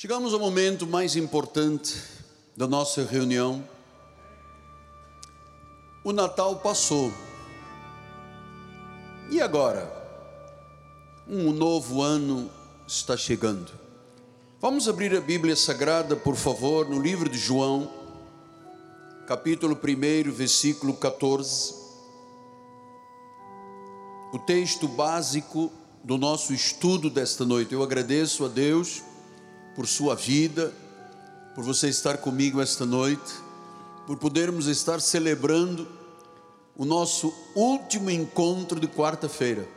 Chegamos ao momento mais importante da nossa reunião. O Natal passou. E agora? Um novo ano está chegando. Vamos abrir a Bíblia Sagrada, por favor, no livro de João, capítulo 1, versículo 14. O texto básico do nosso estudo desta noite. Eu agradeço a Deus por sua vida, por você estar comigo esta noite, por podermos estar celebrando o nosso último encontro de quarta-feira.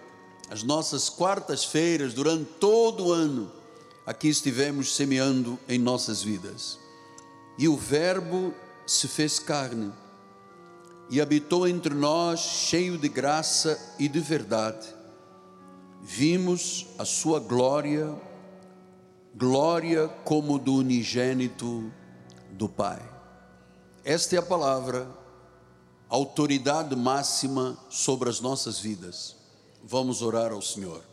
As nossas quartas-feiras, durante todo o ano, aqui estivemos semeando em nossas vidas. E o Verbo se fez carne e habitou entre nós, cheio de graça e de verdade. Vimos a sua glória glória como do unigênito do Pai. Esta é a palavra, autoridade máxima sobre as nossas vidas. Vamos orar ao Senhor.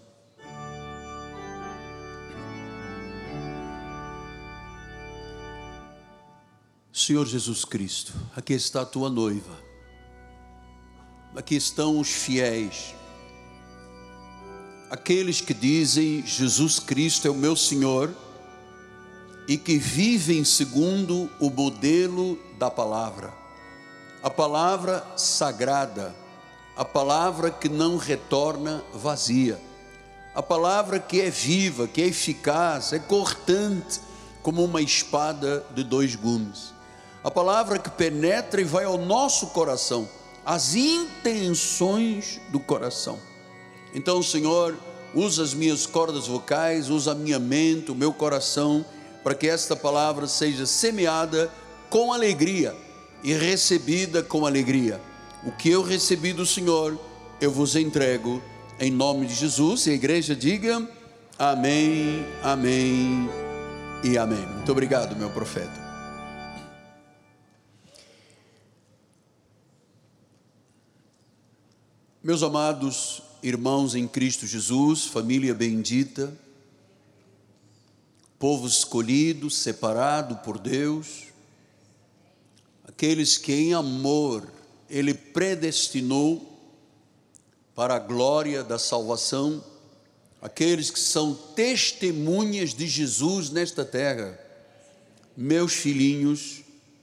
Senhor Jesus Cristo, aqui está a tua noiva, aqui estão os fiéis aqueles que dizem Jesus Cristo é o meu Senhor e que vivem segundo o modelo da palavra, a palavra sagrada, a palavra que não retorna vazia, a palavra que é viva, que é eficaz, é cortante como uma espada de dois gumes, a palavra que penetra e vai ao nosso coração, as intenções do coração. Então, Senhor, usa as minhas cordas vocais, usa a minha mente, o meu coração, para que esta palavra seja semeada com alegria e recebida com alegria. O que eu recebi do Senhor, eu vos entrego em nome de Jesus. E a igreja diga amém, amém e amém. Muito obrigado, meu profeta. Meus amados, irmãos em Cristo Jesus, família bendita, povo escolhido, separado por Deus, aqueles que em amor Ele predestinou para a glória da salvação, aqueles que são testemunhas de Jesus nesta terra, meus filhinhos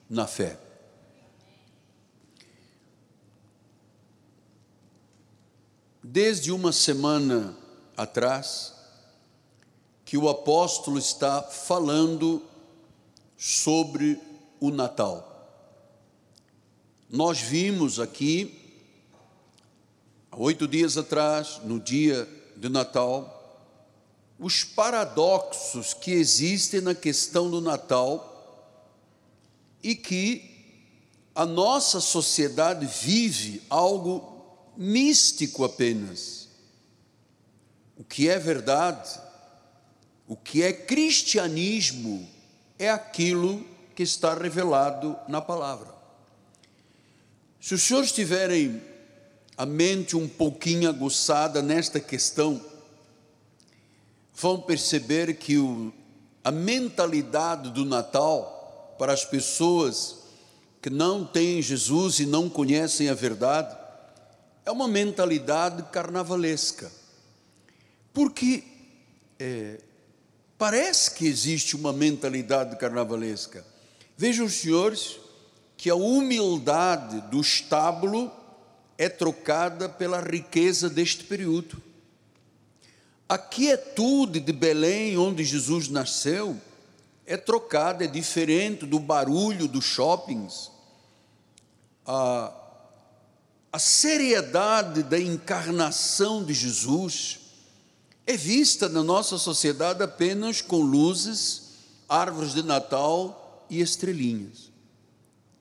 na fé. Desde uma semana atrás, que o apóstolo está falando sobre o Natal. Nós vimos aqui, há oito dias atrás, no dia de Natal, os paradoxos que existem na questão do Natal e que a nossa sociedade vive algo místico apenas. O que é verdade, o que é cristianismo, é aquilo que está revelado na palavra. Se os senhores tiverem a mente um pouquinho aguçada nesta questão, vão perceber que o, a mentalidade do Natal para as pessoas que não têm Jesus e não conhecem a verdade é uma mentalidade carnavalesca. Porque é, parece que existe uma mentalidade carnavalesca. Vejam senhores que a humildade do estábulo é trocada pela riqueza deste período. A quietude de Belém, onde Jesus nasceu, é trocada, é diferente do barulho dos shoppings. A a seriedade da encarnação de Jesus é vista na nossa sociedade apenas com luzes, árvores de Natal e estrelinhas.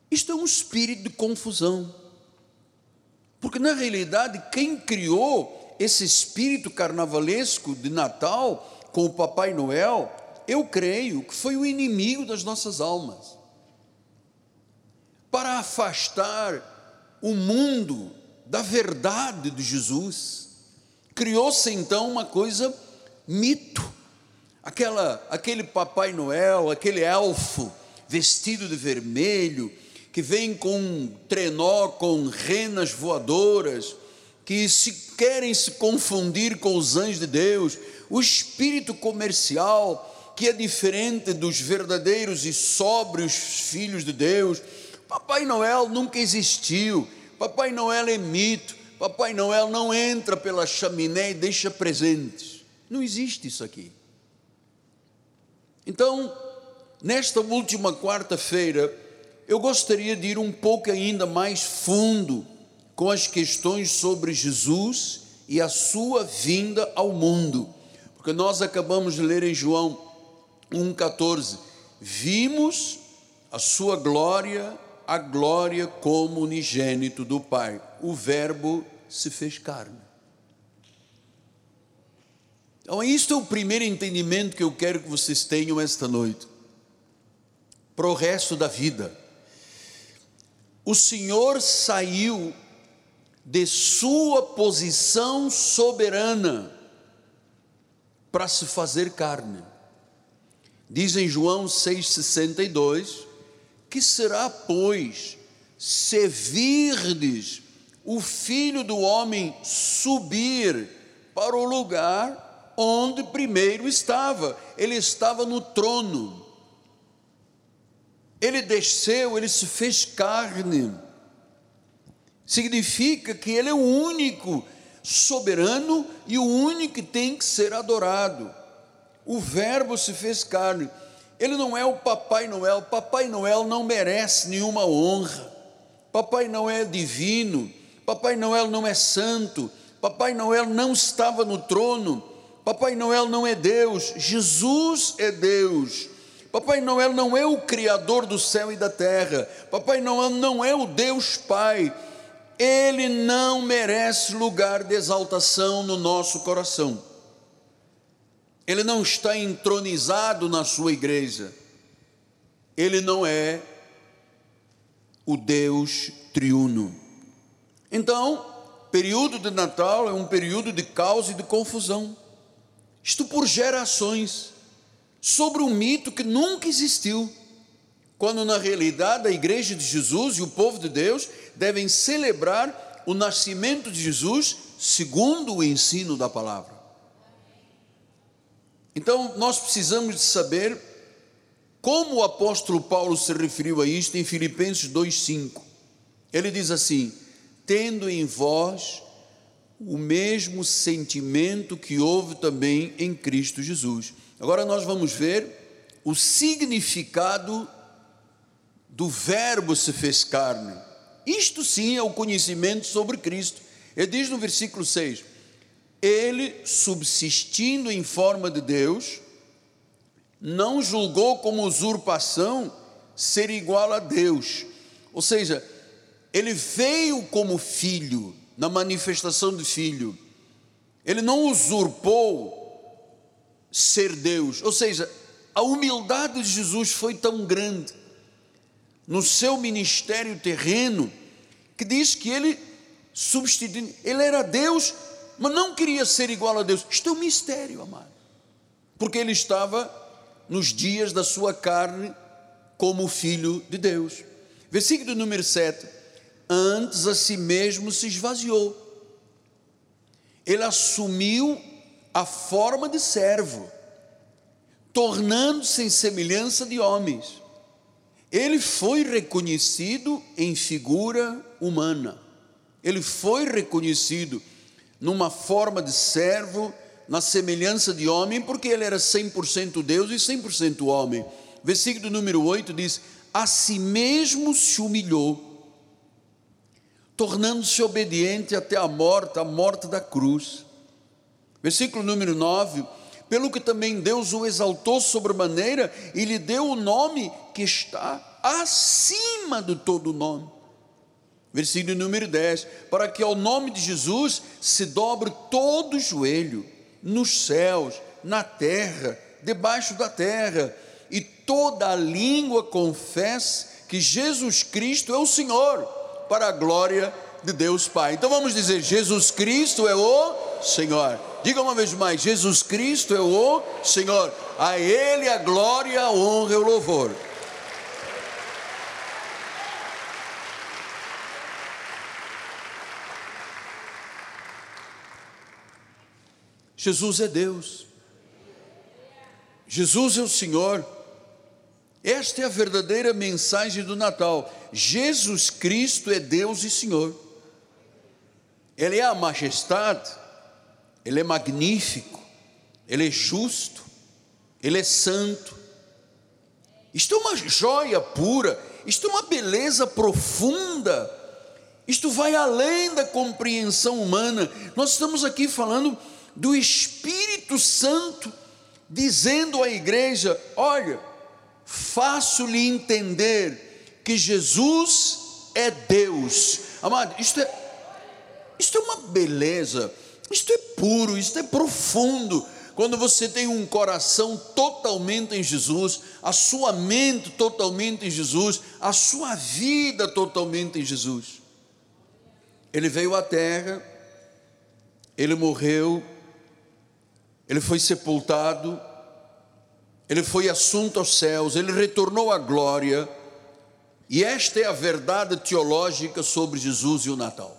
Isto é um espírito de confusão. Porque na realidade, quem criou esse espírito carnavalesco de Natal com o Papai Noel, eu creio que foi o inimigo das nossas almas. Para afastar o mundo da verdade de Jesus. Criou-se então uma coisa mito. aquela, aquele Papai Noel, aquele elfo vestido de vermelho, que vem com um trenó com renas voadoras, que se querem se confundir com os anjos de Deus, o espírito comercial que é diferente dos verdadeiros e sóbrios filhos de Deus. Papai Noel nunca existiu. Papai Noel é mito. Papai Noel não entra pela chaminé e deixa presentes. Não existe isso aqui. Então, nesta última quarta-feira, eu gostaria de ir um pouco ainda mais fundo com as questões sobre Jesus e a sua vinda ao mundo, porque nós acabamos de ler em João 1,14: vimos a sua glória, a glória como unigênito do Pai, o Verbo se fez carne. Então, isto é o primeiro entendimento que eu quero que vocês tenham esta noite, para o resto da vida o Senhor saiu de sua posição soberana para se fazer carne. Diz em João 6,62: Que será, pois, se virdes o filho do homem subir para o lugar onde primeiro estava? Ele estava no trono ele desceu, ele se fez carne. Significa que ele é o único soberano e o único que tem que ser adorado. O Verbo se fez carne. Ele não é o Papai Noel. Papai Noel não merece nenhuma honra. Papai Noel é divino. Papai Noel não é santo. Papai Noel não estava no trono. Papai Noel não é Deus. Jesus é Deus. Papai Noel não é o Criador do céu e da terra. Papai Noel não é o Deus Pai. Ele não merece lugar de exaltação no nosso coração. Ele não está entronizado na sua igreja. Ele não é o Deus triuno. Então, período de Natal é um período de caos e de confusão. Isto por gerações sobre um mito que nunca existiu, quando na realidade a igreja de Jesus e o povo de Deus devem celebrar o nascimento de Jesus segundo o ensino da palavra. Então, nós precisamos de saber como o apóstolo Paulo se referiu a isto em Filipenses 2:5. Ele diz assim: "Tendo em vós o mesmo sentimento que houve também em Cristo Jesus." Agora nós vamos ver o significado do Verbo se fez carne. Isto sim é o conhecimento sobre Cristo. Ele diz no versículo 6: Ele, subsistindo em forma de Deus, não julgou como usurpação ser igual a Deus. Ou seja, ele veio como filho, na manifestação de filho. Ele não usurpou ser Deus. Ou seja, a humildade de Jesus foi tão grande no seu ministério terreno que diz que ele substituiu, ele era Deus, mas não queria ser igual a Deus. Isto é um mistério, amado. Porque ele estava nos dias da sua carne como filho de Deus. Versículo número 7. Antes a si mesmo se esvaziou. Ele assumiu a forma de servo, tornando-se em semelhança de homens. Ele foi reconhecido em figura humana, ele foi reconhecido numa forma de servo, na semelhança de homem, porque ele era 100% Deus e 100% homem. Versículo número 8 diz: A si mesmo se humilhou, tornando-se obediente até a morte, a morte da cruz. Versículo número 9: Pelo que também Deus o exaltou sobremaneira e lhe deu o nome que está acima de todo nome. Versículo número 10: Para que ao nome de Jesus se dobre todo o joelho, nos céus, na terra, debaixo da terra, e toda a língua confesse que Jesus Cristo é o Senhor, para a glória de Deus Pai. Então vamos dizer: Jesus Cristo é o Senhor. Diga uma vez mais: Jesus Cristo é o Senhor. A Ele a glória, a honra e o louvor. Jesus é Deus. Jesus é o Senhor. Esta é a verdadeira mensagem do Natal. Jesus Cristo é Deus e Senhor. Ele é a majestade, ele é magnífico, ele é justo, ele é santo. Isto é uma joia pura, isto é uma beleza profunda. Isto vai além da compreensão humana. Nós estamos aqui falando do Espírito Santo dizendo à igreja: olha, faço-lhe entender que Jesus é Deus. Amado, isto é, isto é uma beleza, isto é puro, isto é profundo. Quando você tem um coração totalmente em Jesus, a sua mente totalmente em Jesus, a sua vida totalmente em Jesus. Ele veio à terra, ele morreu, ele foi sepultado, ele foi assunto aos céus, ele retornou à glória, e esta é a verdade teológica sobre Jesus e o Natal.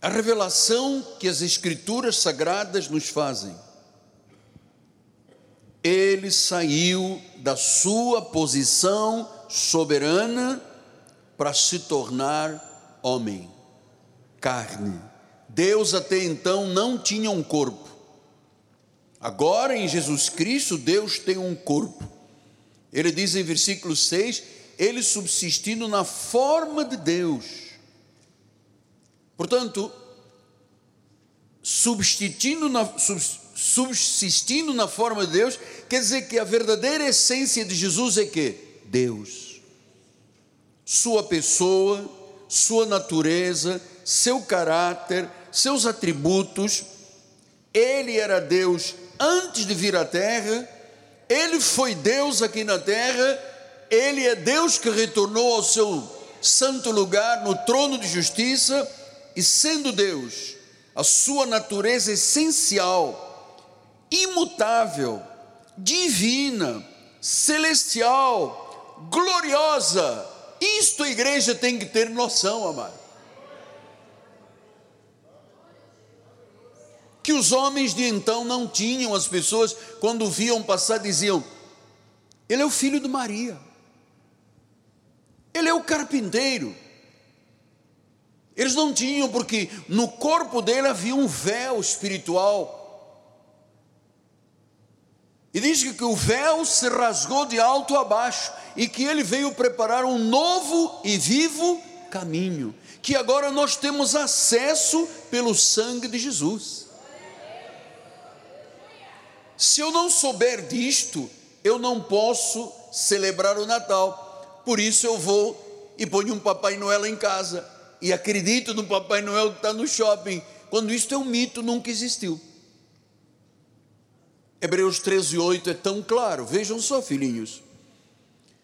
A revelação que as Escrituras sagradas nos fazem. Ele saiu da sua posição soberana para se tornar homem, carne Deus até então não tinha um corpo. Agora em Jesus Cristo, Deus tem um corpo. Ele diz em versículo 6: Ele subsistindo na forma de Deus. Portanto, substituindo na, subsistindo na forma de Deus, quer dizer que a verdadeira essência de Jesus é que? Deus. Sua pessoa, sua natureza, seu caráter, seus atributos. Ele era Deus antes de vir à terra, ele foi Deus aqui na terra, ele é Deus que retornou ao seu santo lugar no trono de justiça, e sendo Deus, a sua natureza essencial, imutável, divina, celestial, gloriosa, isto a igreja tem que ter noção, amado. Que os homens de então não tinham, as pessoas, quando viam passar, diziam: Ele é o filho de Maria, ele é o carpinteiro. Eles não tinham, porque no corpo dele havia um véu espiritual. E diz que o véu se rasgou de alto a baixo e que ele veio preparar um novo e vivo caminho, que agora nós temos acesso pelo sangue de Jesus. Se eu não souber disto, eu não posso celebrar o Natal. Por isso eu vou e ponho um Papai Noel em casa e acredito no Papai Noel que está no shopping, quando isto é um mito, nunca existiu. Hebreus 13, 8 é tão claro, vejam só, filhinhos.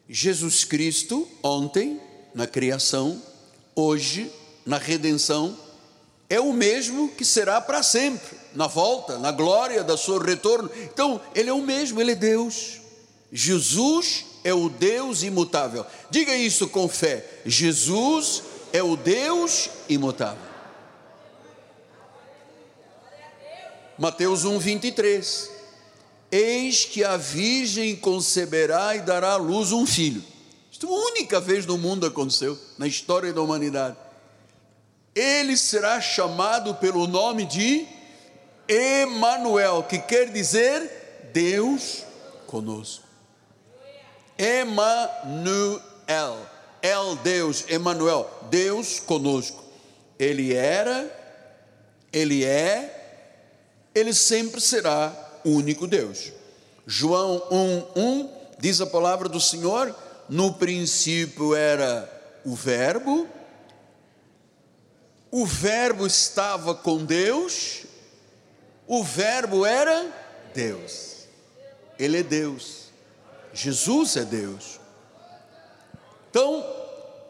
Jesus Cristo, ontem, na criação, hoje, na redenção, é o mesmo que será para sempre na volta, na glória da seu retorno. Então, ele é o mesmo, ele é Deus. Jesus é o Deus imutável. Diga isso com fé. Jesus é o Deus imutável. Mateus 1, 23. Eis que a virgem conceberá e dará à luz um filho. Isto é a única vez no mundo aconteceu, na história da humanidade. Ele será chamado pelo nome de Emanuel, que quer dizer Deus conosco. Emanuel, El Deus, Emanuel, Deus conosco. Ele era, ele é, ele sempre será o único Deus. João 1:1 diz a palavra do Senhor: no princípio era o Verbo, o Verbo estava com Deus o Verbo era Deus. Ele é Deus. Jesus é Deus. Então,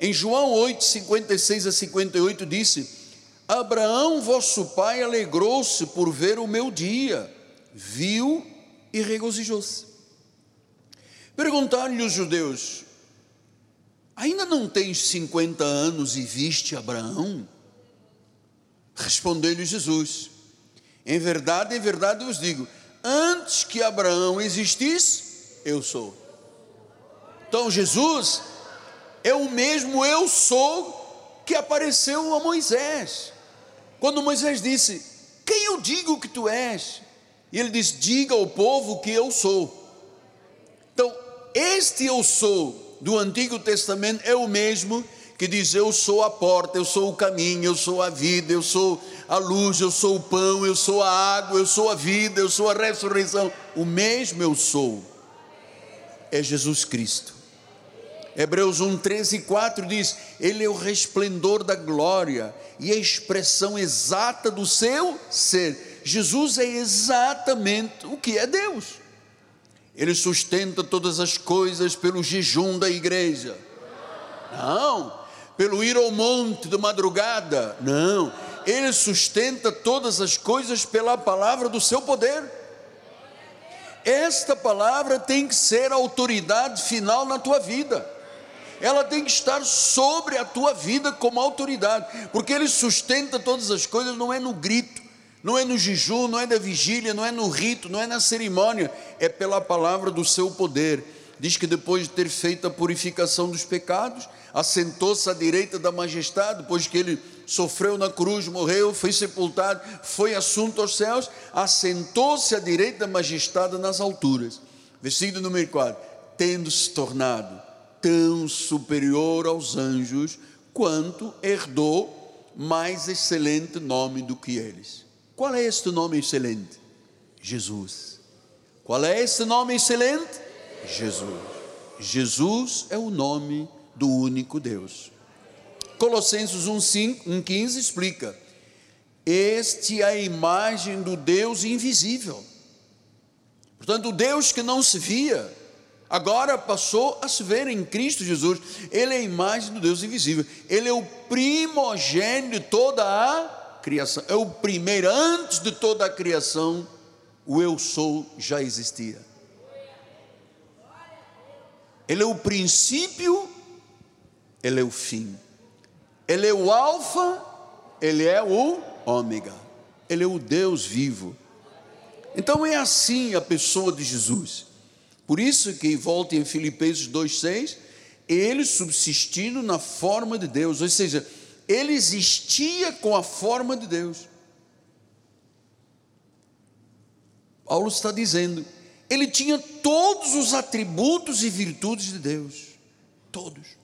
em João 8, 56 a 58, disse: Abraão, vosso pai, alegrou-se por ver o meu dia, viu e regozijou-se. Perguntaram-lhe os judeus: Ainda não tens 50 anos e viste Abraão? Respondeu-lhe Jesus: Em verdade, em verdade vos digo, antes que Abraão existisse, eu sou. Então Jesus é o mesmo eu sou que apareceu a Moisés. Quando Moisés disse: Quem eu digo que tu és? E ele disse: Diga ao povo que eu sou. Então, este eu sou do Antigo Testamento é o mesmo que diz: Eu sou a porta, eu sou o caminho, eu sou a vida, eu sou a luz, eu sou o pão, eu sou a água, eu sou a vida, eu sou a ressurreição. O mesmo eu sou é Jesus Cristo. Hebreus 1, 13 e 4 diz: Ele é o resplendor da glória e a expressão exata do seu ser. Jesus é exatamente o que é Deus. Ele sustenta todas as coisas pelo jejum da igreja. Não, pelo ir ao monte de madrugada. Não, ele sustenta todas as coisas pela palavra do seu poder. Esta palavra tem que ser a autoridade final na tua vida ela tem que estar sobre a tua vida como autoridade, porque Ele sustenta todas as coisas, não é no grito, não é no jejum, não é na vigília, não é no rito, não é na cerimônia, é pela palavra do seu poder. Diz que depois de ter feito a purificação dos pecados, assentou-se à direita da majestade, depois que ele sofreu na cruz, morreu, foi sepultado, foi assunto aos céus, assentou-se à direita da majestade nas alturas. Versículo número 4: tendo se tornado tão superior aos anjos, quanto herdou mais excelente nome do que eles. Qual é este nome excelente? Jesus. Qual é esse nome excelente? Jesus. Jesus é o nome do único Deus. Colossenses 1,15 explica: Este é a imagem do Deus invisível. Portanto, o Deus que não se via, agora passou a se ver em Cristo Jesus. Ele é a imagem do Deus invisível. Ele é o primogênito de toda a criação. É o primeiro, antes de toda a criação, o eu sou já existia. Ele é o princípio, ele é o fim. Ele é o alfa, ele é o ômega. Ele é o Deus vivo. Então é assim a pessoa de Jesus. Por isso que volta em Filipenses 2,6, ele subsistindo na forma de Deus, ou seja, ele existia com a forma de Deus. Paulo está dizendo, ele tinha todos os atributos e virtudes de Deus, todos.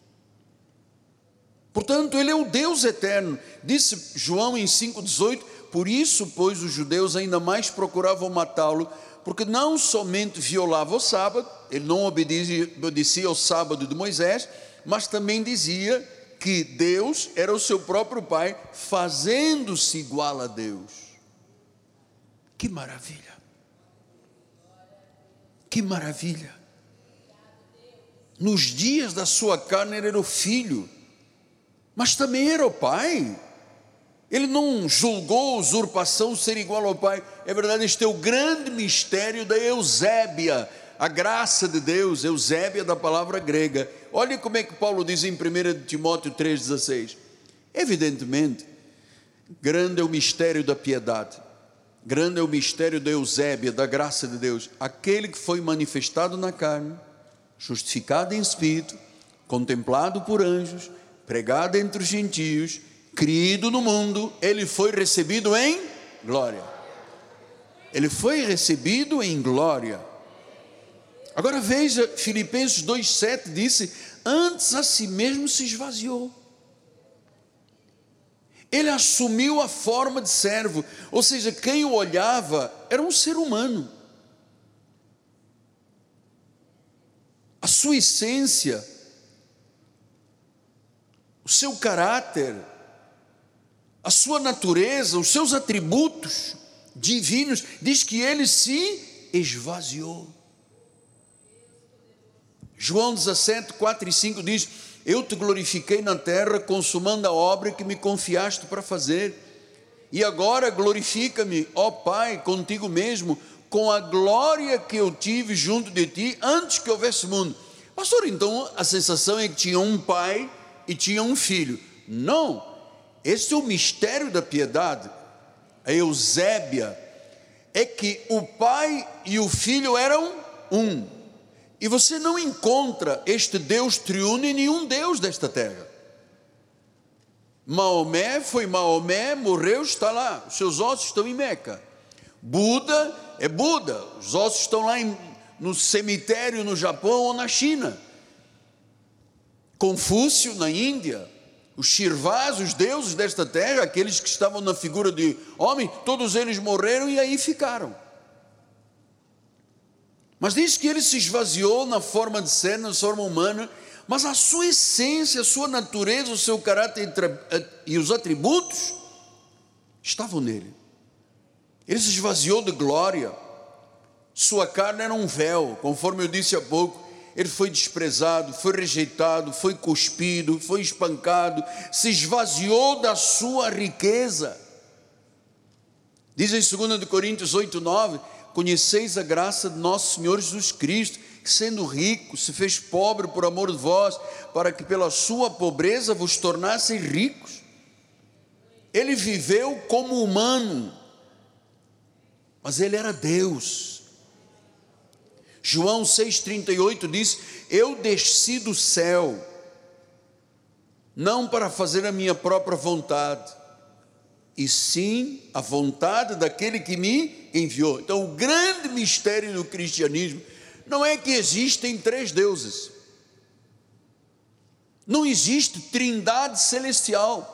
Portanto, ele é o Deus eterno. Disse João em 5,18: Por isso, pois, os judeus ainda mais procuravam matá-lo, porque não somente violava o sábado, ele não obedecia, ao sábado de Moisés, mas também dizia que Deus era o seu próprio Pai, fazendo-se igual a Deus. Que maravilha! Que maravilha! Nos dias da sua carne ele era o filho, mas também era o pai. Ele não julgou usurpação ser igual ao Pai. É verdade, este é o grande mistério da Eusébia, a graça de Deus, Eusébia da palavra grega. Olha como é que Paulo diz em 1 Timóteo 3,16. Evidentemente, grande é o mistério da piedade, grande é o mistério da Eusébia, da graça de Deus. Aquele que foi manifestado na carne, justificado em espírito, contemplado por anjos, pregado entre os gentios criado no mundo, ele foi recebido em glória. Ele foi recebido em glória. Agora veja, Filipenses 2,7 disse: Antes a si mesmo se esvaziou. Ele assumiu a forma de servo, ou seja, quem o olhava era um ser humano. A sua essência, o seu caráter, a sua natureza, os seus atributos divinos, diz que ele se esvaziou. João 17, 4 e 5 diz: Eu te glorifiquei na terra, consumando a obra que me confiaste para fazer. E agora glorifica-me, ó Pai, contigo mesmo, com a glória que eu tive junto de ti antes que houvesse mundo. Pastor, então a sensação é que tinha um pai e tinha um filho. Não, esse é o mistério da piedade. A Eusébia é que o pai e o filho eram um. E você não encontra este Deus triuno em nenhum Deus desta terra. Maomé foi Maomé, morreu, está lá, os seus ossos estão em Meca. Buda é Buda, os ossos estão lá em, no cemitério no Japão ou na China. Confúcio na Índia, os Shirvás, os deuses desta terra, aqueles que estavam na figura de homem, todos eles morreram e aí ficaram. Mas diz que ele se esvaziou na forma de ser, na forma humana, mas a sua essência, a sua natureza, o seu caráter e os atributos estavam nele. Ele se esvaziou de glória, sua carne era um véu, conforme eu disse há pouco. Ele foi desprezado, foi rejeitado, foi cuspido, foi espancado, se esvaziou da sua riqueza. Diz em 2 Coríntios 8, 9: Conheceis a graça de nosso Senhor Jesus Cristo que sendo rico se fez pobre por amor de vós, para que pela sua pobreza vos tornassem ricos. Ele viveu como humano, mas ele era Deus. João 6,38 diz: Eu desci do céu, não para fazer a minha própria vontade, e sim a vontade daquele que me enviou. Então, o grande mistério do cristianismo não é que existem três deuses. Não existe trindade celestial.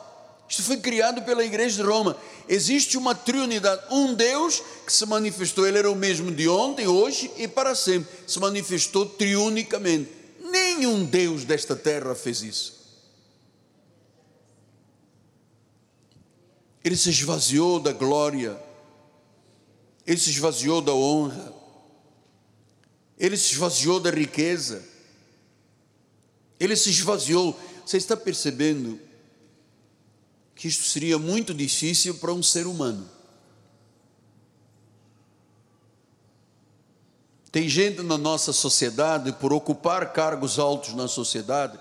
Isto foi criado pela igreja de Roma. Existe uma triunidade, um Deus que se manifestou, ele era o mesmo de ontem, hoje e para sempre. Se manifestou triunicamente. Nenhum Deus desta terra fez isso. Ele se esvaziou da glória, ele se esvaziou da honra, ele se esvaziou da riqueza, ele se esvaziou. Você está percebendo que isto seria muito difícil para um ser humano? Tem gente na nossa sociedade, por ocupar cargos altos na sociedade,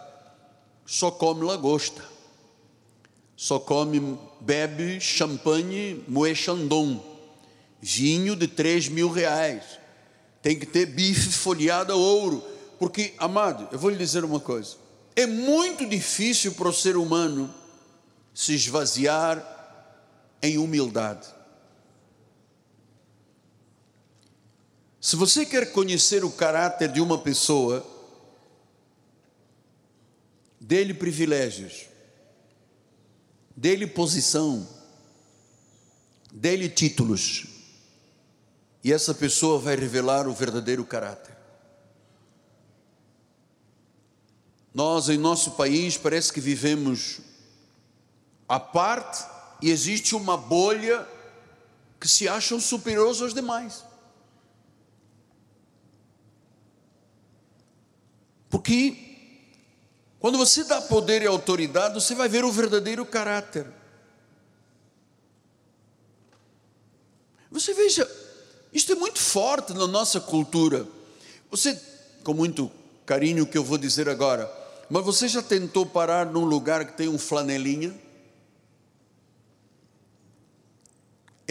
só come lagosta, só come, bebe champanhe Moët Chandon, vinho de 3 mil reais. Tem que ter bife folheado a ouro, porque, amado, eu vou lhe dizer uma coisa: é muito difícil para o ser humano se esvaziar em humildade. Se você quer conhecer o caráter de uma pessoa, dê-lhe privilégios, dê-lhe posição, dê-lhe títulos e essa pessoa vai revelar o verdadeiro caráter. Nós, em nosso país, parece que vivemos à parte e existe uma bolha que se acham superiores aos demais. Porque quando você dá poder e autoridade, você vai ver o verdadeiro caráter. Você veja, isto é muito forte na nossa cultura. Você, com muito carinho que eu vou dizer agora, mas você já tentou parar num lugar que tem um flanelinha?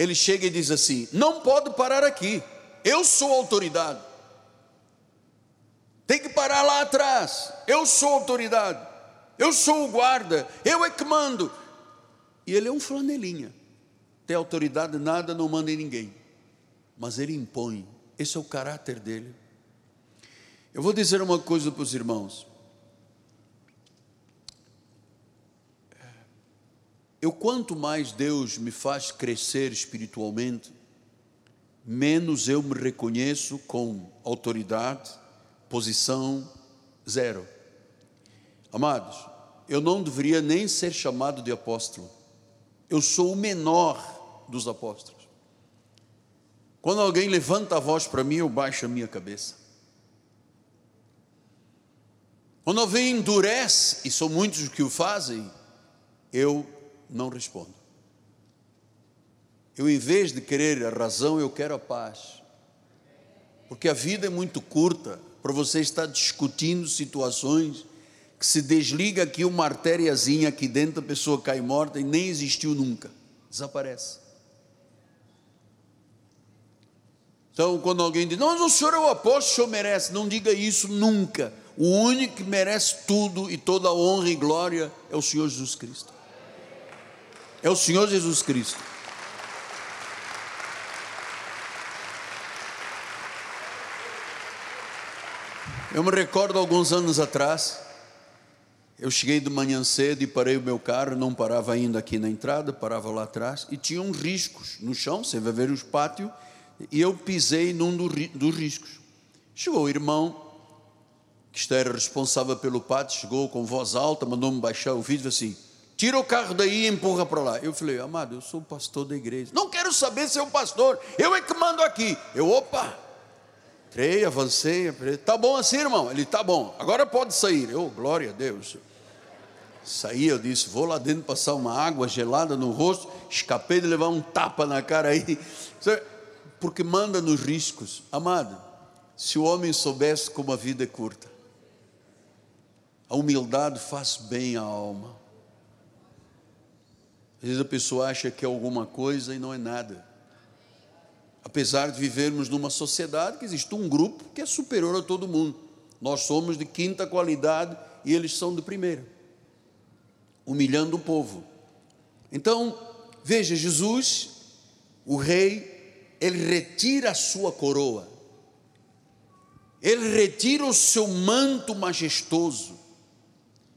Ele chega e diz assim: Não pode parar aqui, eu sou autoridade. Tem que parar lá atrás, eu sou autoridade, eu sou o guarda, eu é que mando. E ele é um flanelinha, tem autoridade nada, não manda em ninguém mas ele impõe. Esse é o caráter dele. Eu vou dizer uma coisa para os irmãos. Eu quanto mais Deus me faz crescer espiritualmente, menos eu me reconheço com autoridade, posição zero. Amados, eu não deveria nem ser chamado de apóstolo. Eu sou o menor dos apóstolos. Quando alguém levanta a voz para mim, eu baixo a minha cabeça. Quando alguém endurece, e são muitos que o fazem, eu não respondo. Eu, em vez de querer a razão, eu quero a paz. Porque a vida é muito curta para você estar discutindo situações que se desliga aqui uma artériazinha aqui dentro, a pessoa cai morta e nem existiu nunca. Desaparece. Então, quando alguém diz, não, o senhor é o apóstolo, o senhor merece, não diga isso nunca. O único que merece tudo e toda a honra e glória é o Senhor Jesus Cristo. É o Senhor Jesus Cristo. Eu me recordo alguns anos atrás, eu cheguei de manhã cedo e parei o meu carro, não parava ainda aqui na entrada, parava lá atrás, e tinha uns riscos no chão, você vai ver os pátios, e eu pisei num dos riscos. Chegou o irmão, que era responsável pelo pátio, chegou com voz alta, mandou-me baixar o vídeo assim: tira o carro daí e empurra para lá. Eu falei, amado, eu sou pastor da igreja. Não quero saber se é o pastor, eu é que mando aqui. Eu, opa, entrei, avancei, tá bom assim, irmão? Ele, tá bom, agora pode sair. Eu, glória a Deus. Saí, eu disse, vou lá dentro passar uma água gelada no rosto, escapei de levar um tapa na cara aí porque manda nos riscos. Amado, se o homem soubesse como a vida é curta, a humildade faz bem à alma. Às vezes a pessoa acha que é alguma coisa e não é nada. Apesar de vivermos numa sociedade que existe um grupo que é superior a todo mundo. Nós somos de quinta qualidade e eles são de primeira. Humilhando o povo. Então, veja, Jesus, o rei, ele retira a sua coroa, ele retira o seu manto majestoso,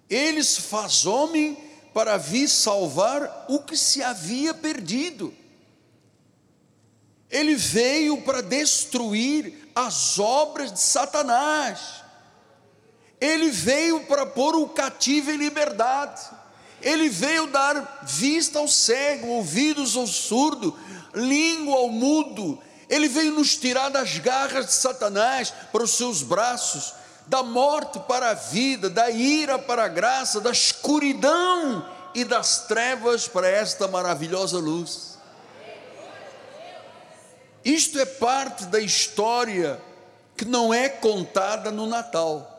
ele se faz homem para vir salvar o que se havia perdido. Ele veio para destruir as obras de Satanás. Ele veio para pôr o cativo em liberdade. Ele veio dar vista ao cego, ouvidos ao surdo, língua ao mudo. Ele veio nos tirar das garras de Satanás para os seus braços, da morte para a vida, da ira para a graça, da escuridão e das trevas para esta maravilhosa luz. Isto é parte da história que não é contada no Natal.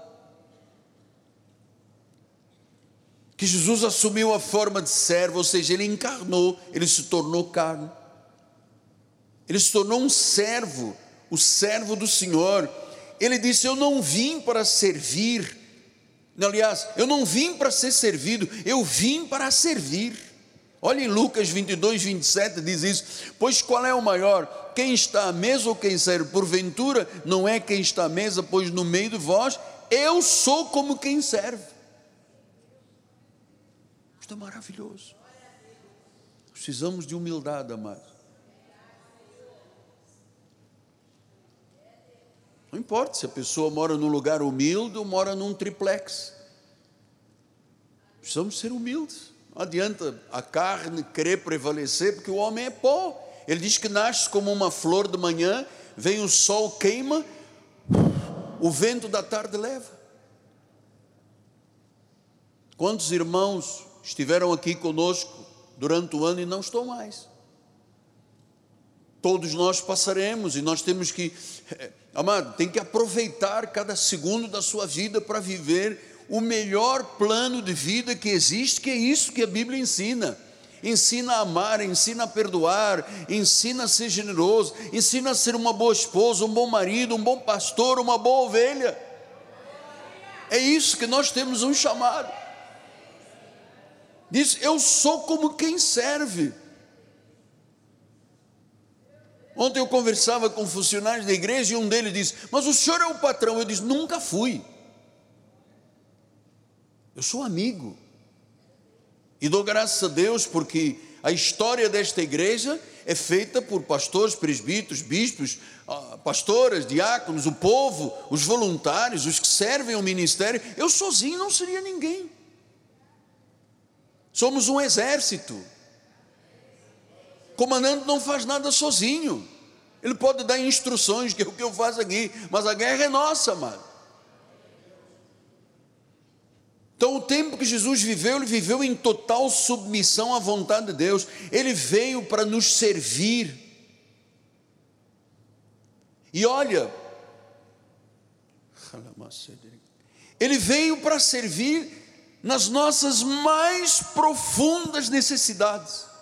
Que Jesus assumiu a forma de servo, ou seja, ele encarnou, ele se tornou carne. Ele se tornou um servo, o servo do Senhor. Ele disse: Eu não vim para servir. Aliás, eu não vim para ser servido, eu vim para servir. Olha em Lucas 22, 27, diz isso: Pois qual é o maior? Quem está à mesa ou quem serve? Porventura, não é quem está à mesa, pois no meio de vós, eu sou como quem serve. Isto é maravilhoso. Precisamos de humildade, amados. Não importa se a pessoa mora num lugar humilde ou mora num triplex. Precisamos ser humildes. Não adianta a carne querer prevalecer, porque o homem é pó. Ele diz que nasce como uma flor de manhã, vem o sol, queima, o vento da tarde leva. Quantos irmãos estiveram aqui conosco durante o ano e não estão mais? Todos nós passaremos e nós temos que eh, Amado, tem que aproveitar cada segundo da sua vida para viver o melhor plano de vida que existe, que é isso que a Bíblia ensina. Ensina a amar, ensina a perdoar, ensina a ser generoso, ensina a ser uma boa esposa, um bom marido, um bom pastor, uma boa ovelha. É isso que nós temos um chamado. Diz: Eu sou como quem serve. Ontem eu conversava com funcionários da igreja e um deles disse: Mas o senhor é o patrão? Eu disse: Nunca fui. Eu sou amigo. E dou graças a Deus porque a história desta igreja é feita por pastores, presbíteros, bispos, ah, pastoras, diáconos, o povo, os voluntários, os que servem ao ministério. Eu sozinho não seria ninguém. Somos um exército. Comandante não faz nada sozinho. Ele pode dar instruções, que é o que eu faço aqui, mas a guerra é nossa, mano. Então, o tempo que Jesus viveu, ele viveu em total submissão à vontade de Deus. Ele veio para nos servir. E olha, ele veio para servir nas nossas mais profundas necessidades.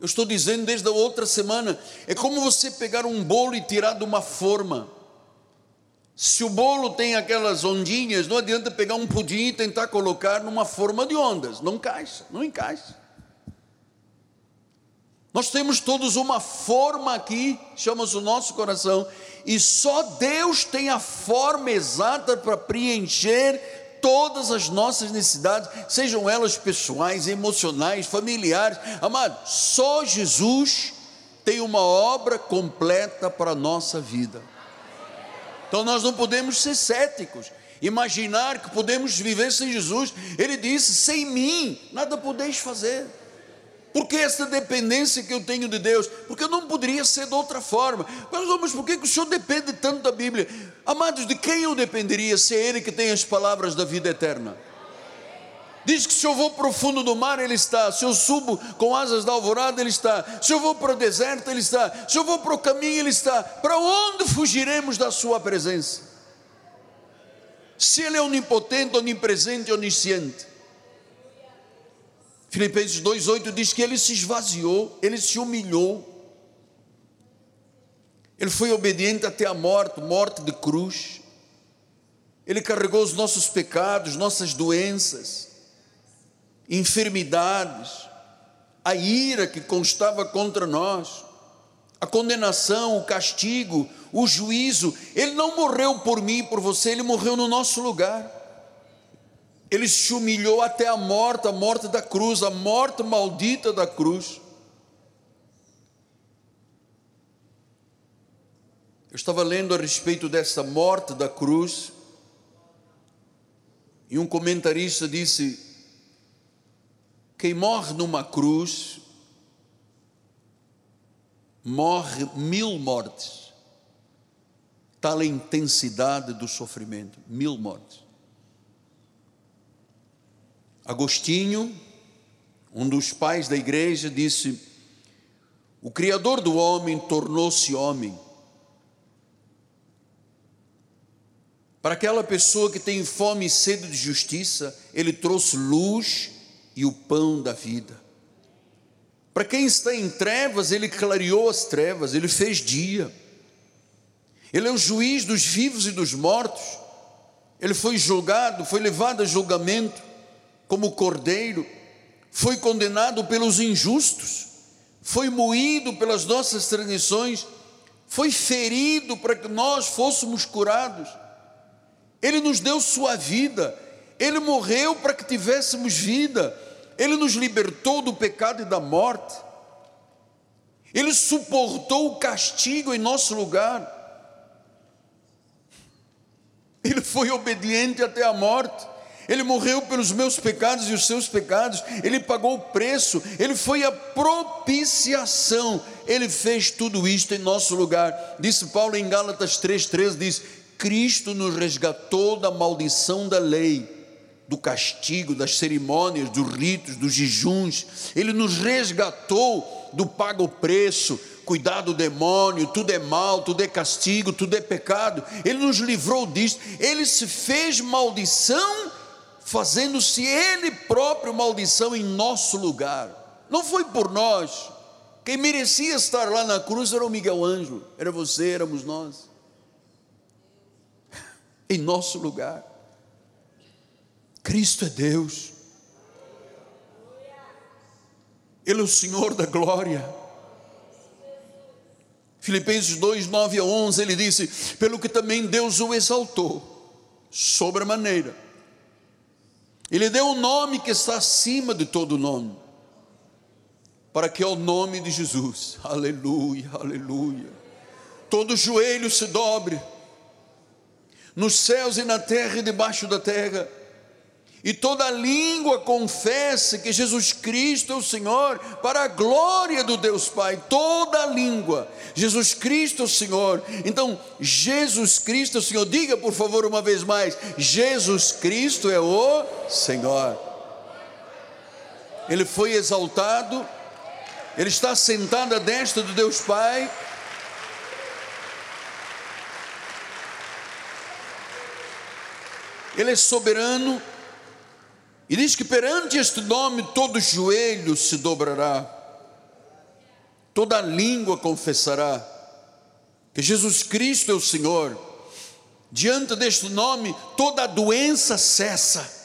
Eu estou dizendo desde a outra semana, é como você pegar um bolo e tirar de uma forma. Se o bolo tem aquelas ondinhas, não adianta pegar um pudim e tentar colocar numa forma de ondas, não encaixa, não encaixa. Nós temos todos uma forma aqui, chama-se o nosso coração, e só Deus tem a forma exata para preencher todas as nossas necessidades, sejam elas pessoais, emocionais, familiares. Amado, só Jesus tem uma obra completa para a nossa vida. Então nós não podemos ser céticos, imaginar que podemos viver sem Jesus. Ele disse: sem mim nada podeis fazer. Por que essa dependência que eu tenho de Deus? Porque eu não poderia ser de outra forma. Mas, mas por que o Senhor depende tanto da Bíblia? Amados, de quem eu dependeria se é Ele que tem as palavras da vida eterna? Diz que se eu vou para o fundo do mar, Ele está. Se eu subo com asas da alvorada, Ele está. Se eu vou para o deserto, Ele está. Se eu vou para o caminho, Ele está. Para onde fugiremos da Sua presença? Se Ele é onipotente, onipresente, onisciente. Filipenses 2,8 diz que ele se esvaziou, ele se humilhou, ele foi obediente até a morte morte de cruz. Ele carregou os nossos pecados, nossas doenças, enfermidades, a ira que constava contra nós, a condenação, o castigo, o juízo. Ele não morreu por mim e por você, ele morreu no nosso lugar. Ele se humilhou até a morte, a morte da cruz, a morte maldita da cruz. Eu estava lendo a respeito dessa morte da cruz, e um comentarista disse: quem morre numa cruz, morre mil mortes, tal a intensidade do sofrimento mil mortes. Agostinho, um dos pais da igreja, disse: O Criador do homem tornou-se homem. Para aquela pessoa que tem fome e sede de justiça, ele trouxe luz e o pão da vida. Para quem está em trevas, ele clareou as trevas, ele fez dia. Ele é o juiz dos vivos e dos mortos. Ele foi julgado, foi levado a julgamento como cordeiro, foi condenado pelos injustos, foi moído pelas nossas transgressões, foi ferido para que nós fôssemos curados. Ele nos deu sua vida, ele morreu para que tivéssemos vida, ele nos libertou do pecado e da morte. Ele suportou o castigo em nosso lugar. Ele foi obediente até a morte. Ele morreu pelos meus pecados e os seus pecados, ele pagou o preço, ele foi a propiciação, ele fez tudo isto em nosso lugar. Disse Paulo em Gálatas 3,13: diz: Cristo nos resgatou da maldição da lei, do castigo, das cerimônias, dos ritos, dos jejuns, ele nos resgatou do pago preço, cuidar do demônio, tudo é mal, tudo é castigo, tudo é pecado. Ele nos livrou disso. Ele se fez maldição fazendo-se Ele próprio maldição em nosso lugar. Não foi por nós. Quem merecia estar lá na cruz era o Miguel Ângelo, era você, éramos nós. Em nosso lugar. Cristo é Deus. Ele é o Senhor da glória. Filipenses 2, 9 a 11, ele disse: Pelo que também Deus o exaltou, sobremaneira ele deu um nome que está acima de todo nome, para que é o nome de Jesus, aleluia, aleluia. Todo joelho se dobre, nos céus e na terra e debaixo da terra, e toda língua confesse que Jesus Cristo é o Senhor, para a glória do Deus Pai, toda língua, Jesus Cristo é o Senhor. Então, Jesus Cristo é o Senhor, diga por favor uma vez mais: Jesus Cristo é o Senhor. Ele foi exaltado, ele está sentado à destra do Deus Pai. Ele é soberano, e diz que perante este nome todo joelho se dobrará, toda língua confessará que Jesus Cristo é o Senhor. Diante deste nome, toda doença cessa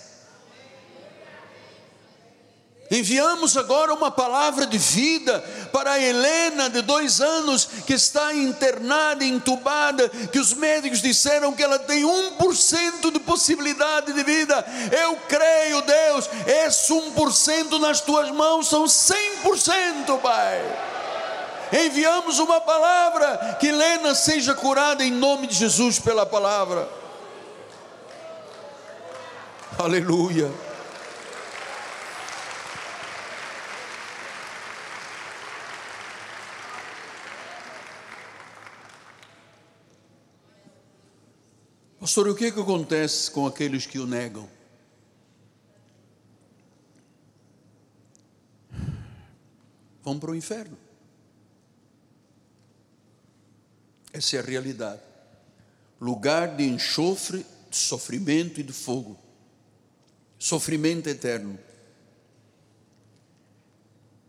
Enviamos agora uma palavra de vida para a Helena, de dois anos, que está internada, entubada, que os médicos disseram que ela tem 1% de possibilidade de vida. Eu creio, Deus, esse 1% nas tuas mãos são 100%, Pai. Enviamos uma palavra, que Helena seja curada em nome de Jesus pela palavra. Aleluia. Pastor, o que, é que acontece com aqueles que o negam? Vão para o inferno. Essa é a realidade. Lugar de enxofre, de sofrimento e de fogo. Sofrimento eterno.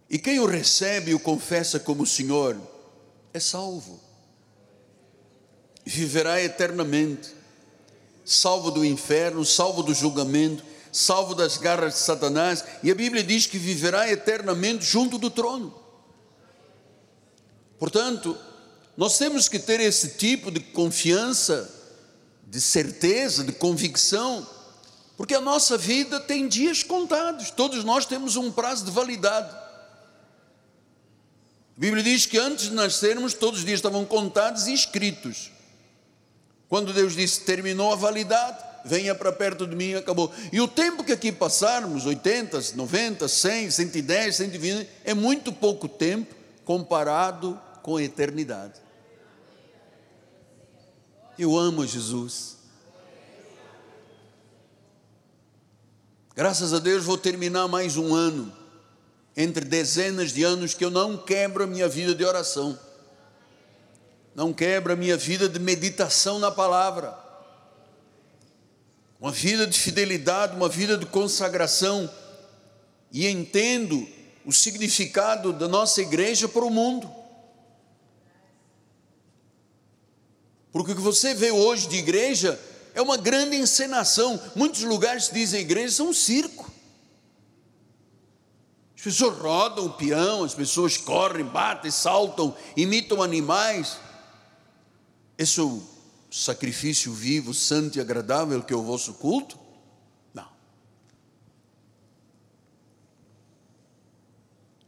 E quem o recebe e o confessa como Senhor é salvo. Viverá eternamente salvo do inferno, salvo do julgamento, salvo das garras de Satanás, e a Bíblia diz que viverá eternamente junto do trono. Portanto, nós temos que ter esse tipo de confiança, de certeza, de convicção, porque a nossa vida tem dias contados, todos nós temos um prazo de validade. A Bíblia diz que antes de nascermos, todos os dias estavam contados e escritos. Quando Deus disse terminou a validade, venha para perto de mim, acabou. E o tempo que aqui passarmos, 80, 90, 100, 110, 120, é muito pouco tempo comparado com a eternidade. Eu amo Jesus. Graças a Deus vou terminar mais um ano, entre dezenas de anos que eu não quebro a minha vida de oração não quebra a minha vida de meditação na palavra. Uma vida de fidelidade, uma vida de consagração. E entendo o significado da nossa igreja para o mundo. Porque o que você vê hoje de igreja é uma grande encenação. Muitos lugares dizem igreja são um circo. As pessoas rodam o peão, as pessoas correm, batem, saltam, imitam animais. Esse é o sacrifício vivo, santo e agradável que é o vosso culto? Não.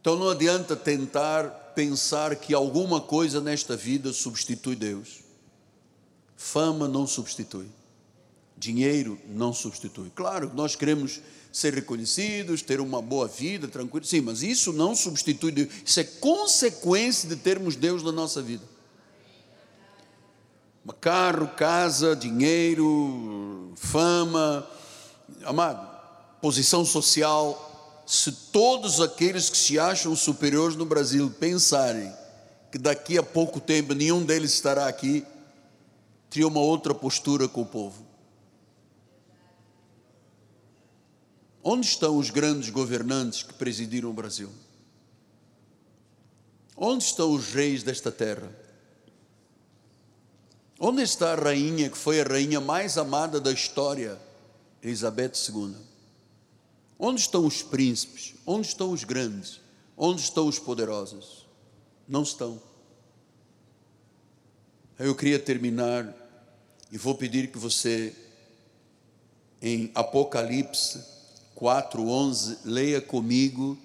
Então não adianta tentar pensar que alguma coisa nesta vida substitui Deus. Fama não substitui. Dinheiro não substitui. Claro, nós queremos ser reconhecidos, ter uma boa vida, tranquilo. Sim, mas isso não substitui Deus. Isso é consequência de termos Deus na nossa vida carro, casa, dinheiro, fama, amado, posição social. Se todos aqueles que se acham superiores no Brasil pensarem que daqui a pouco tempo nenhum deles estará aqui, teria uma outra postura com o povo. Onde estão os grandes governantes que presidiram o Brasil? Onde estão os reis desta terra? Onde está a rainha que foi a rainha mais amada da história, Elizabeth II? Onde estão os príncipes? Onde estão os grandes? Onde estão os poderosos? Não estão. Eu queria terminar e vou pedir que você, em Apocalipse 4:11, leia comigo,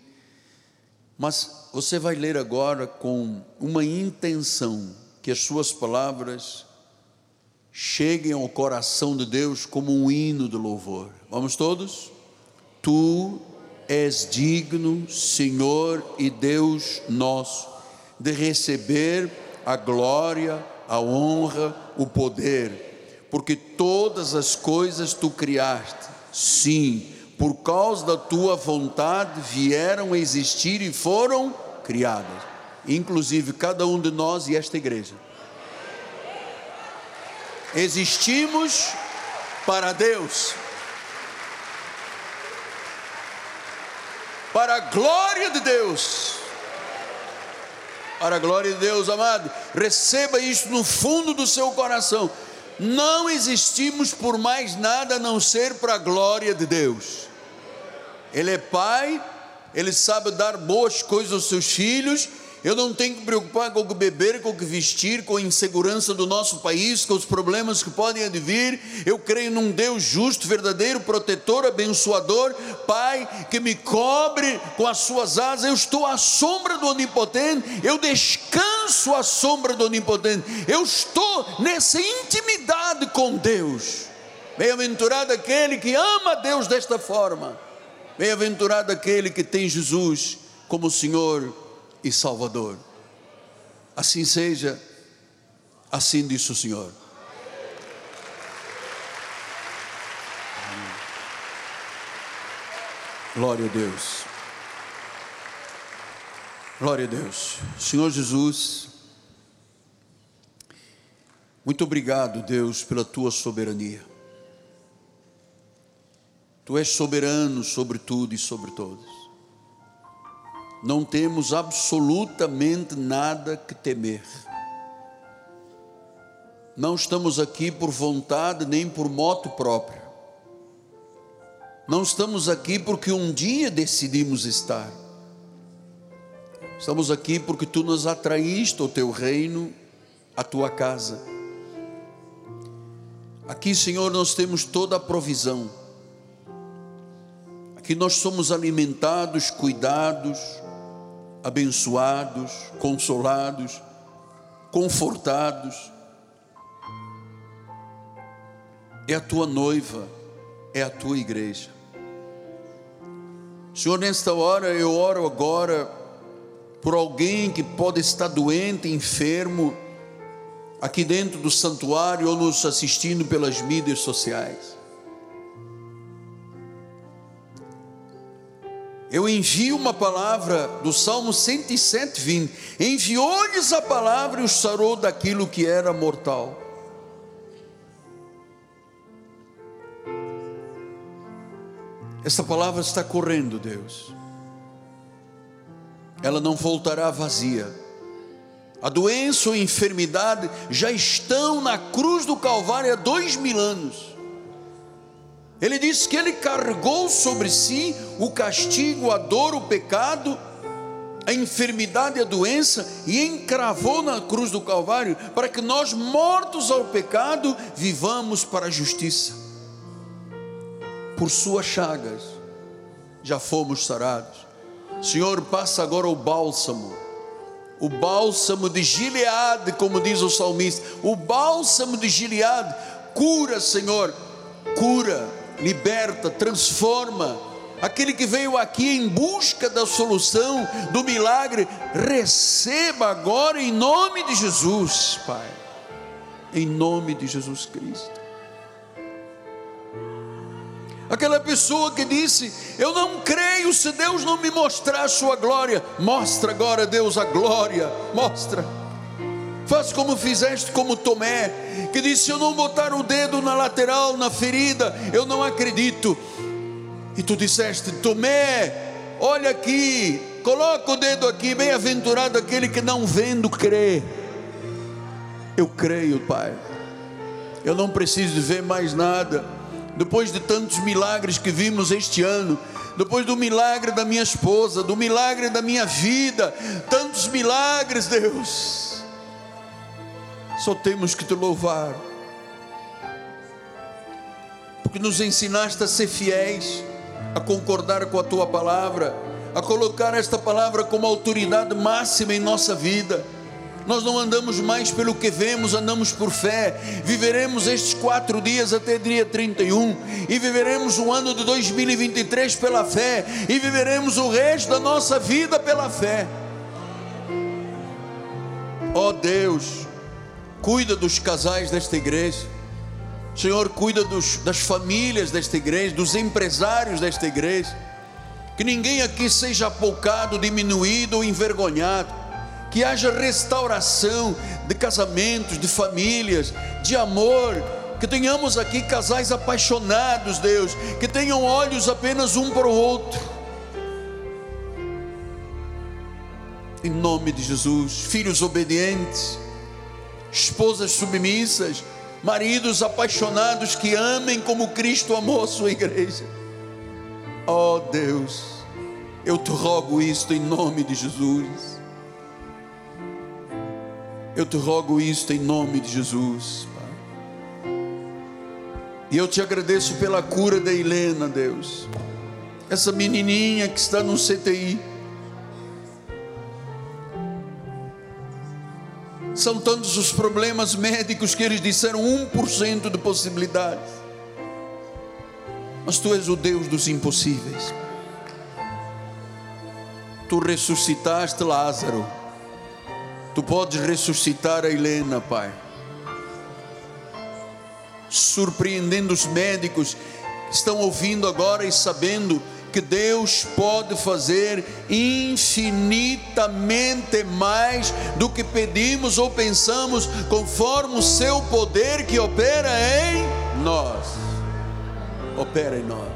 mas você vai ler agora com uma intenção que as suas palavras cheguem ao coração de Deus como um hino de louvor. Vamos todos? Tu és digno, Senhor e Deus nosso, de receber a glória, a honra, o poder, porque todas as coisas tu criaste, sim, por causa da tua vontade vieram a existir e foram criadas, inclusive cada um de nós e esta igreja. Existimos para Deus. Para a glória de Deus. Para a glória de Deus, amado, receba isso no fundo do seu coração. Não existimos por mais nada a não ser para a glória de Deus. Ele é pai, ele sabe dar boas coisas aos seus filhos, eu não tenho que me preocupar com o que beber, com o que vestir, com a insegurança do nosso país, com os problemas que podem advir. Eu creio num Deus justo, verdadeiro, protetor, abençoador, Pai, que me cobre com as suas asas. Eu estou à sombra do Onipotente, eu descanso à sombra do Onipotente. Eu estou nessa intimidade com Deus. Bem-aventurado aquele que ama Deus desta forma. Bem-aventurado aquele que tem Jesus como Senhor e Salvador. Assim seja, assim disse o Senhor. Glória a Deus. Glória a Deus. Senhor Jesus, muito obrigado, Deus, pela tua soberania. Tu és soberano sobre tudo e sobre todos não temos absolutamente nada que temer. Não estamos aqui por vontade nem por moto própria. Não estamos aqui porque um dia decidimos estar. Estamos aqui porque tu nos atraíste ao teu reino, à tua casa. Aqui, Senhor, nós temos toda a provisão. Aqui nós somos alimentados, cuidados, abençoados, consolados, confortados. É a tua noiva, é a tua igreja. Senhor, nesta hora eu oro agora por alguém que pode estar doente, enfermo, aqui dentro do santuário ou nos assistindo pelas mídias sociais. Eu envio uma palavra do Salmo 107, 20. Enviou-lhes a palavra e os sarou daquilo que era mortal. Essa palavra está correndo, Deus. Ela não voltará vazia. A doença ou a enfermidade já estão na cruz do Calvário há dois mil anos. Ele diz que ele carregou sobre si o castigo, a dor, o pecado, a enfermidade, a doença e encravou na cruz do Calvário para que nós, mortos ao pecado, vivamos para a justiça. Por suas chagas já fomos sarados. Senhor, passa agora o bálsamo, o bálsamo de Gileade, como diz o salmista, o bálsamo de Gileade cura, Senhor, cura liberta, transforma. Aquele que veio aqui em busca da solução, do milagre, receba agora em nome de Jesus, Pai. Em nome de Jesus Cristo. Aquela pessoa que disse: Eu não creio se Deus não me mostrar a sua glória. Mostra agora, Deus, a glória. Mostra Faz como fizeste como Tomé, que disse: Se eu não botar o dedo na lateral, na ferida, eu não acredito. E tu disseste: Tomé, olha aqui, coloca o dedo aqui, bem-aventurado aquele que não vendo crê. Eu creio, Pai. Eu não preciso de ver mais nada. Depois de tantos milagres que vimos este ano, depois do milagre da minha esposa, do milagre da minha vida, tantos milagres, Deus só temos que te louvar, porque nos ensinaste a ser fiéis, a concordar com a tua palavra, a colocar esta palavra como autoridade máxima em nossa vida, Nós não andamos mais pelo que vemos, andamos por fé. Viveremos estes quatro dias até dia 31 e viveremos o ano de 2023 pela fé e viveremos o resto da nossa vida pela fé. Ó oh Deus, cuida dos casais desta igreja. Senhor, cuida dos, das famílias desta igreja, dos empresários desta igreja. Que ninguém aqui seja apoucado, diminuído ou envergonhado. Que haja restauração de casamentos, de famílias, de amor. Que tenhamos aqui casais apaixonados, Deus. Que tenham olhos apenas um para o outro. Em nome de Jesus. Filhos obedientes, esposas submissas maridos apaixonados que amem como Cristo amou a sua igreja. Oh Deus, eu te rogo isto em nome de Jesus. Eu te rogo isto em nome de Jesus. Pai. E eu te agradeço pela cura da Helena, Deus. Essa menininha que está no CTI São tantos os problemas médicos que eles disseram 1% de possibilidades. Mas tu és o Deus dos impossíveis. Tu ressuscitaste Lázaro. Tu podes ressuscitar a Helena, Pai. Surpreendendo os médicos estão ouvindo agora e sabendo que Deus pode fazer infinitamente mais do que pedimos ou pensamos, conforme o seu poder que opera em nós. Opera em nós.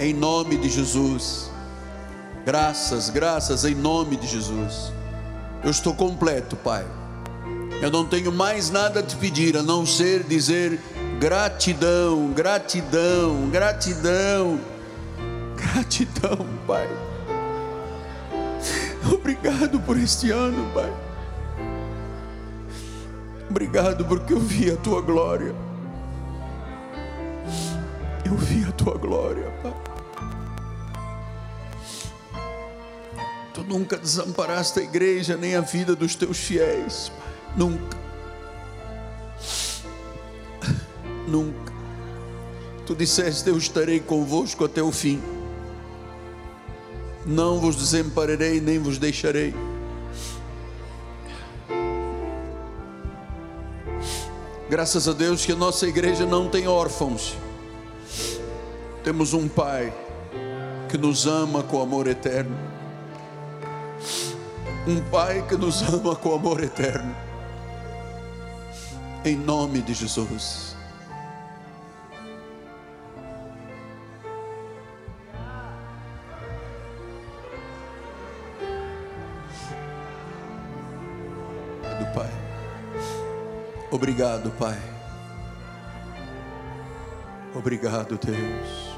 Em nome de Jesus. Graças, graças em nome de Jesus. Eu estou completo, Pai. Eu não tenho mais nada a te pedir a não ser dizer gratidão, gratidão, gratidão Gratidão, Pai. Obrigado por este ano, Pai. Obrigado porque eu vi a tua glória. Eu vi a tua glória, Pai. Tu nunca desamparaste a igreja nem a vida dos teus fiéis, Pai. Nunca. Nunca. Tu disseste: Eu estarei convosco até o fim não vos desampararei nem vos deixarei. Graças a Deus que a nossa igreja não tem órfãos. Temos um Pai que nos ama com amor eterno. Um Pai que nos ama com amor eterno. Em nome de Jesus. Obrigado, Pai. Obrigado, Deus.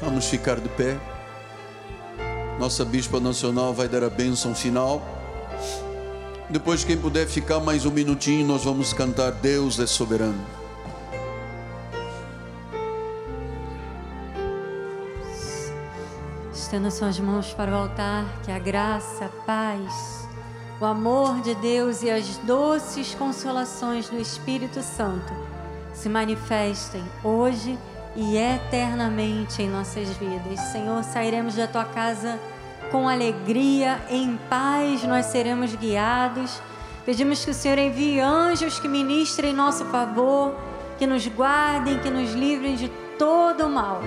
Vamos ficar de pé. Nossa Bispa Nacional vai dar a bênção final. Depois, quem puder ficar mais um minutinho, nós vamos cantar Deus é soberano. Estendo suas mãos para o altar, que a graça, a paz, o amor de Deus e as doces consolações do Espírito Santo se manifestem hoje e eternamente em nossas vidas. Senhor, sairemos da tua casa com alegria, em paz nós seremos guiados. Pedimos que o Senhor envie anjos que ministrem em nosso favor, que nos guardem, que nos livrem de todo o mal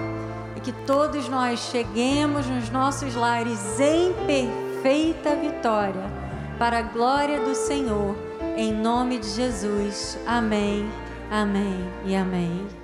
e que todos nós cheguemos nos nossos lares em perfeita vitória para a glória do Senhor, em nome de Jesus. Amém, amém e amém.